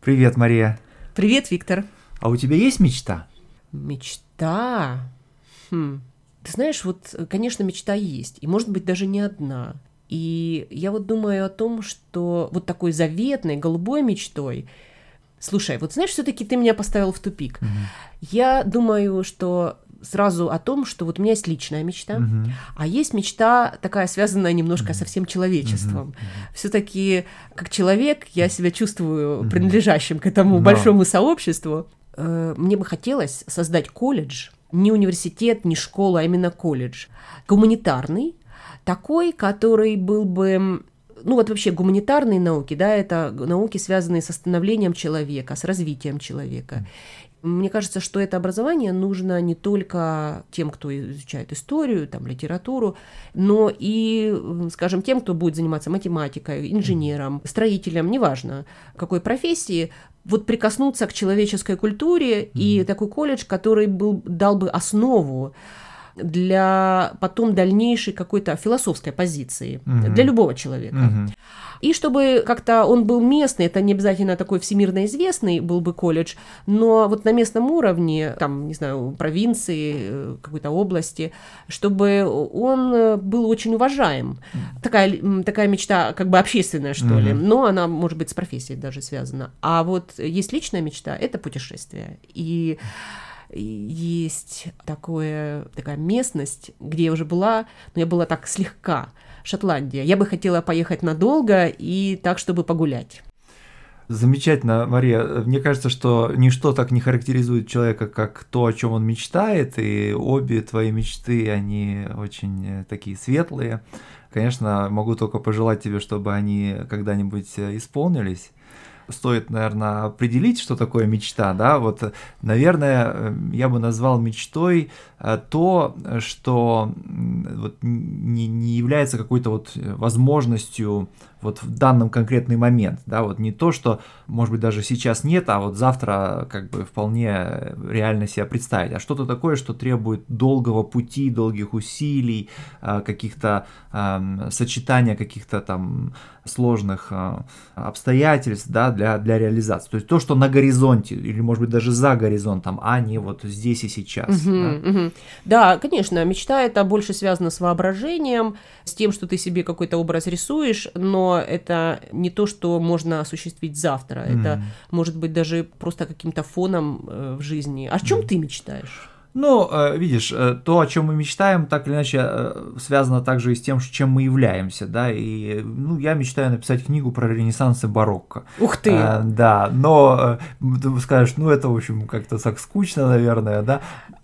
Привет, Мария. Привет, Виктор. А у тебя есть мечта? Мечта? Хм. Ты знаешь, вот, конечно, мечта есть, и может быть даже не одна. И я вот думаю о том, что вот такой заветной, голубой мечтой Слушай, вот знаешь, все-таки ты меня поставил в тупик. Mm-hmm. Я думаю, что сразу о том, что вот у меня есть личная мечта, uh а есть мечта такая связанная немножко uh со всем человечеством. uh Все-таки как человек я себя чувствую uh принадлежащим к этому uh большому сообществу. Э, мне бы хотелось создать колледж, не университет, не школа, а именно колледж, гуманитарный, такой, который был бы ну вот вообще гуманитарные науки, да, это науки, связанные с становлением человека, с развитием человека. Мне кажется, что это образование нужно не только тем, кто изучает историю, там, литературу, но и, скажем, тем, кто будет заниматься математикой, инженером, строителем, неважно какой профессии, вот прикоснуться к человеческой культуре mm-hmm. и такой колледж, который был, дал бы основу для потом дальнейшей какой-то философской позиции угу. для любого человека. Угу. И чтобы как-то он был местный, это не обязательно такой всемирно известный был бы колледж, но вот на местном уровне, там, не знаю, провинции, э, какой-то области, чтобы он был очень уважаем. Такая, такая мечта как бы общественная, что mm ли, но она, может быть, с профессией даже связана. А вот есть личная мечта – это путешествие. И есть такое, такая местность, где я уже была, но я была так слегка, Шотландия. Я бы хотела поехать надолго и так, чтобы погулять. Замечательно, Мария. Мне кажется, что ничто так не характеризует человека, как то, о чем он мечтает, и обе твои мечты, они очень э, такие светлые. Конечно, могу только пожелать тебе, чтобы они когда-нибудь э, исполнились стоит, наверное, определить, что такое мечта, да, вот, наверное, э, я бы назвал мечтой э, то, что вот не, не является какой-то вот возможностью вот в данном конкретный момент, да, вот не то, что, может быть, даже сейчас нет, а вот завтра как бы вполне реально себя представить, а что-то такое, что требует долгого пути, долгих усилий, э, каких-то э, сочетания каких-то там сложных э, обстоятельств, да, для, для реализации. То есть то, что на горизонте, или, может быть, даже за горизонтом, а не вот здесь и сейчас. Угу, да? Угу. да, конечно, мечта это больше связана с воображением, с тем, что ты себе какой-то образ рисуешь, но это не то, что можно осуществить завтра. Mm. Это может быть даже просто каким-то фоном э, в жизни. О чем mm. ты мечтаешь? Ну, э, видишь, э, то, о чем мы мечтаем, так или иначе связано также и с тем, чем мы являемся, да, и, ну, я мечтаю написать книгу про Ренессанс и барокко. Ух ты! да, но ты скажешь, ну, это, в общем, как-то так скучно, наверное, да,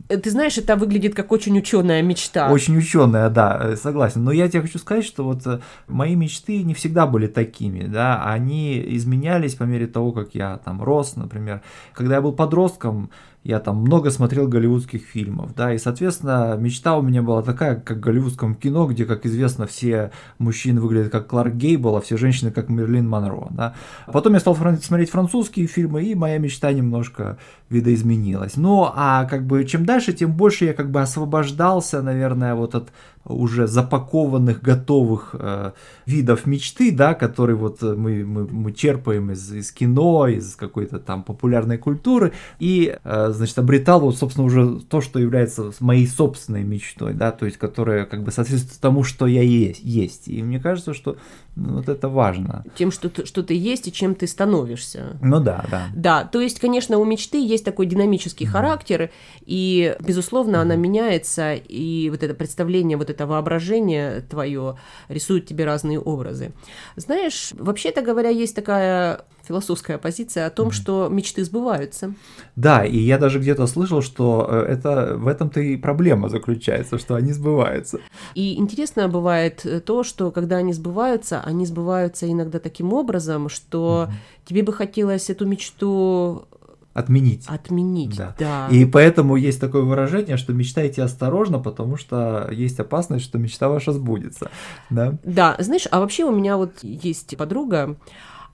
Э, ты знаешь, это выглядит как очень ученая мечта. Очень ученая, да, э, согласен. Но я тебе хочу сказать, что вот э, мои мечты не всегда были такими, да, они изменялись по мере того, как я там рос, например. Когда я был подростком, я там много смотрел голливудских фильмов, да, и, соответственно, мечта у меня была такая, как в голливудском кино, где, как известно, все мужчины выглядят как Кларк Гейбл, а все женщины как Мерлин Монро, да. Потом я стал смотреть французские фильмы, и моя мечта немножко видоизменилась. Ну, а как бы чем дальше, тем больше я как бы освобождался, наверное, вот от уже запакованных, готовых э, видов мечты, да, которые вот э, мы, мы, мы черпаем из, из кино, из какой-то там популярной культуры, и, э, значит, обретал вот, собственно, уже то, что является моей собственной мечтой, да, то есть, которая как бы соответствует тому, что я есть. есть. И мне кажется, что ну, вот это важно. Тем, что ты, что ты есть и чем ты становишься. Ну да, да. Да, то есть, конечно, у мечты есть такой динамический mm-hmm. характер, и, безусловно, mm-hmm. она меняется, и вот это представление, вот это воображение твое рисует тебе разные образы. Знаешь, вообще-то говоря, есть такая философская позиция о том, mm-hmm. что мечты сбываются. Да, и я даже где-то слышал, что э, это в этом-то и проблема заключается, что они сбываются. И интересно бывает э, то, что когда они сбываются, они сбываются иногда таким образом, что mm-hmm. тебе бы хотелось эту мечту отменить. Отменить, да. да. И поэтому есть такое выражение, что мечтайте осторожно, потому что есть опасность, что мечта ваша сбудется. Да, да знаешь, а вообще у меня вот есть подруга,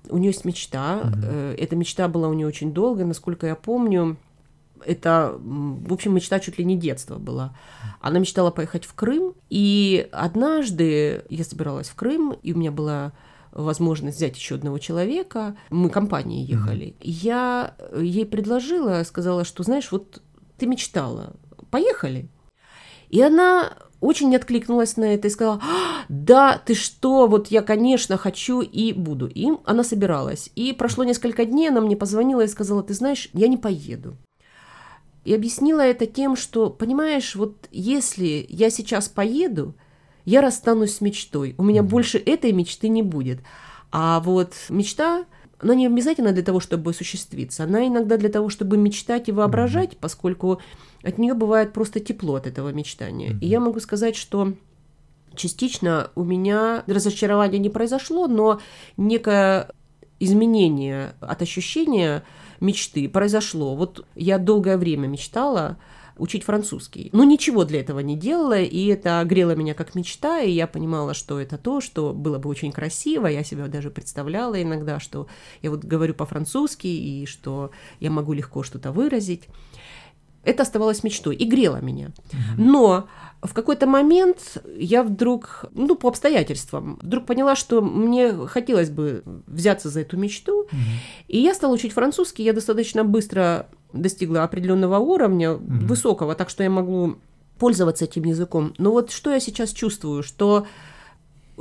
у нее есть мечта. Угу. Эта мечта была у нее очень долго, насколько я помню. Это, в общем, мечта чуть ли не детства была. Она мечтала поехать в Крым, и однажды я собиралась в Крым, и у меня была возможность взять еще одного человека. Мы компанией ехали. Mm-hmm. Я ей предложила, сказала, что, знаешь, вот ты мечтала, поехали. И она очень не откликнулась на это и сказала, «А, да, ты что, вот я, конечно, хочу и буду. И она собиралась. И прошло несколько дней, она мне позвонила и сказала, ты знаешь, я не поеду. И объяснила это тем, что, понимаешь, вот если я сейчас поеду, я расстанусь с мечтой. У меня больше этой мечты не будет. А вот мечта, она не обязательно для того, чтобы осуществиться. Она иногда для того, чтобы мечтать и воображать, поскольку от нее бывает просто тепло от этого мечтания. И я могу сказать, что частично у меня разочарование не произошло, но некое изменение от ощущения мечты произошло. Вот я долгое время мечтала учить французский. Но ничего для этого не делала, и это грело меня как мечта, и я понимала, что это то, что было бы очень красиво. Я себя даже представляла иногда, что я вот говорю по-французски, и что я могу легко что-то выразить это оставалось мечтой и грело меня. Но в какой-то момент я вдруг, ну, по обстоятельствам, вдруг поняла, что мне хотелось бы взяться за эту мечту. И я стала учить французский. Я достаточно быстро достигла определенного уровня, высокого, так что я могу пользоваться этим языком. Но вот что я сейчас чувствую, что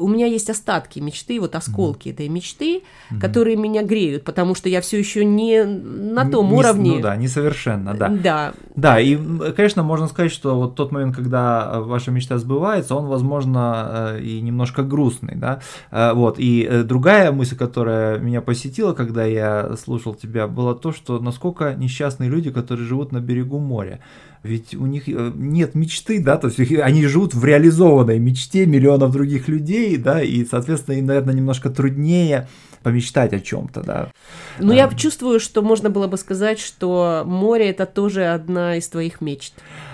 у меня есть остатки мечты, вот осколки mm-hmm. этой мечты, mm-hmm. которые меня греют, потому что я все еще не на том не, уровне. Ну да, несовершенно, да. Да. Да, и, конечно, можно сказать, что вот тот момент, когда ваша мечта сбывается, он, возможно, э, и немножко грустный, да. Э, вот, и э, другая мысль, которая меня посетила, когда я слушал тебя, была то, что насколько несчастные люди, которые живут на берегу моря ведь у них э, нет мечты, да, то есть они живут в реализованной мечте миллионов других людей, да, и, соответственно, им, наверное, немножко труднее помечтать о чем-то, да. Ну, я чувствую, что можно было бы сказать, что море это тоже одна из твоих мечт.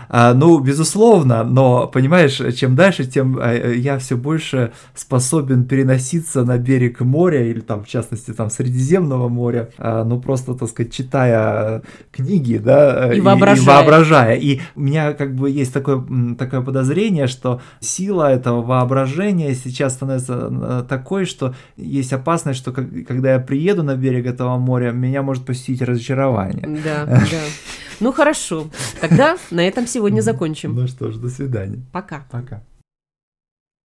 А, ну, безусловно, но, понимаешь, чем дальше, тем э, я все больше способен переноситься на берег моря, или там, в частности, там, Средиземного моря, а, ну, просто, так сказать, читая книги, да, и, и, воображая. и воображая. И у меня как бы есть такое, такое подозрение, что сила этого воображения сейчас становится э, такой, что есть опасность, что когда я приеду на берег этого моря, меня может посетить разочарование. Да, да. Ну хорошо, тогда на этом сегодня закончим. Ну что ж, до свидания. Пока. Пока.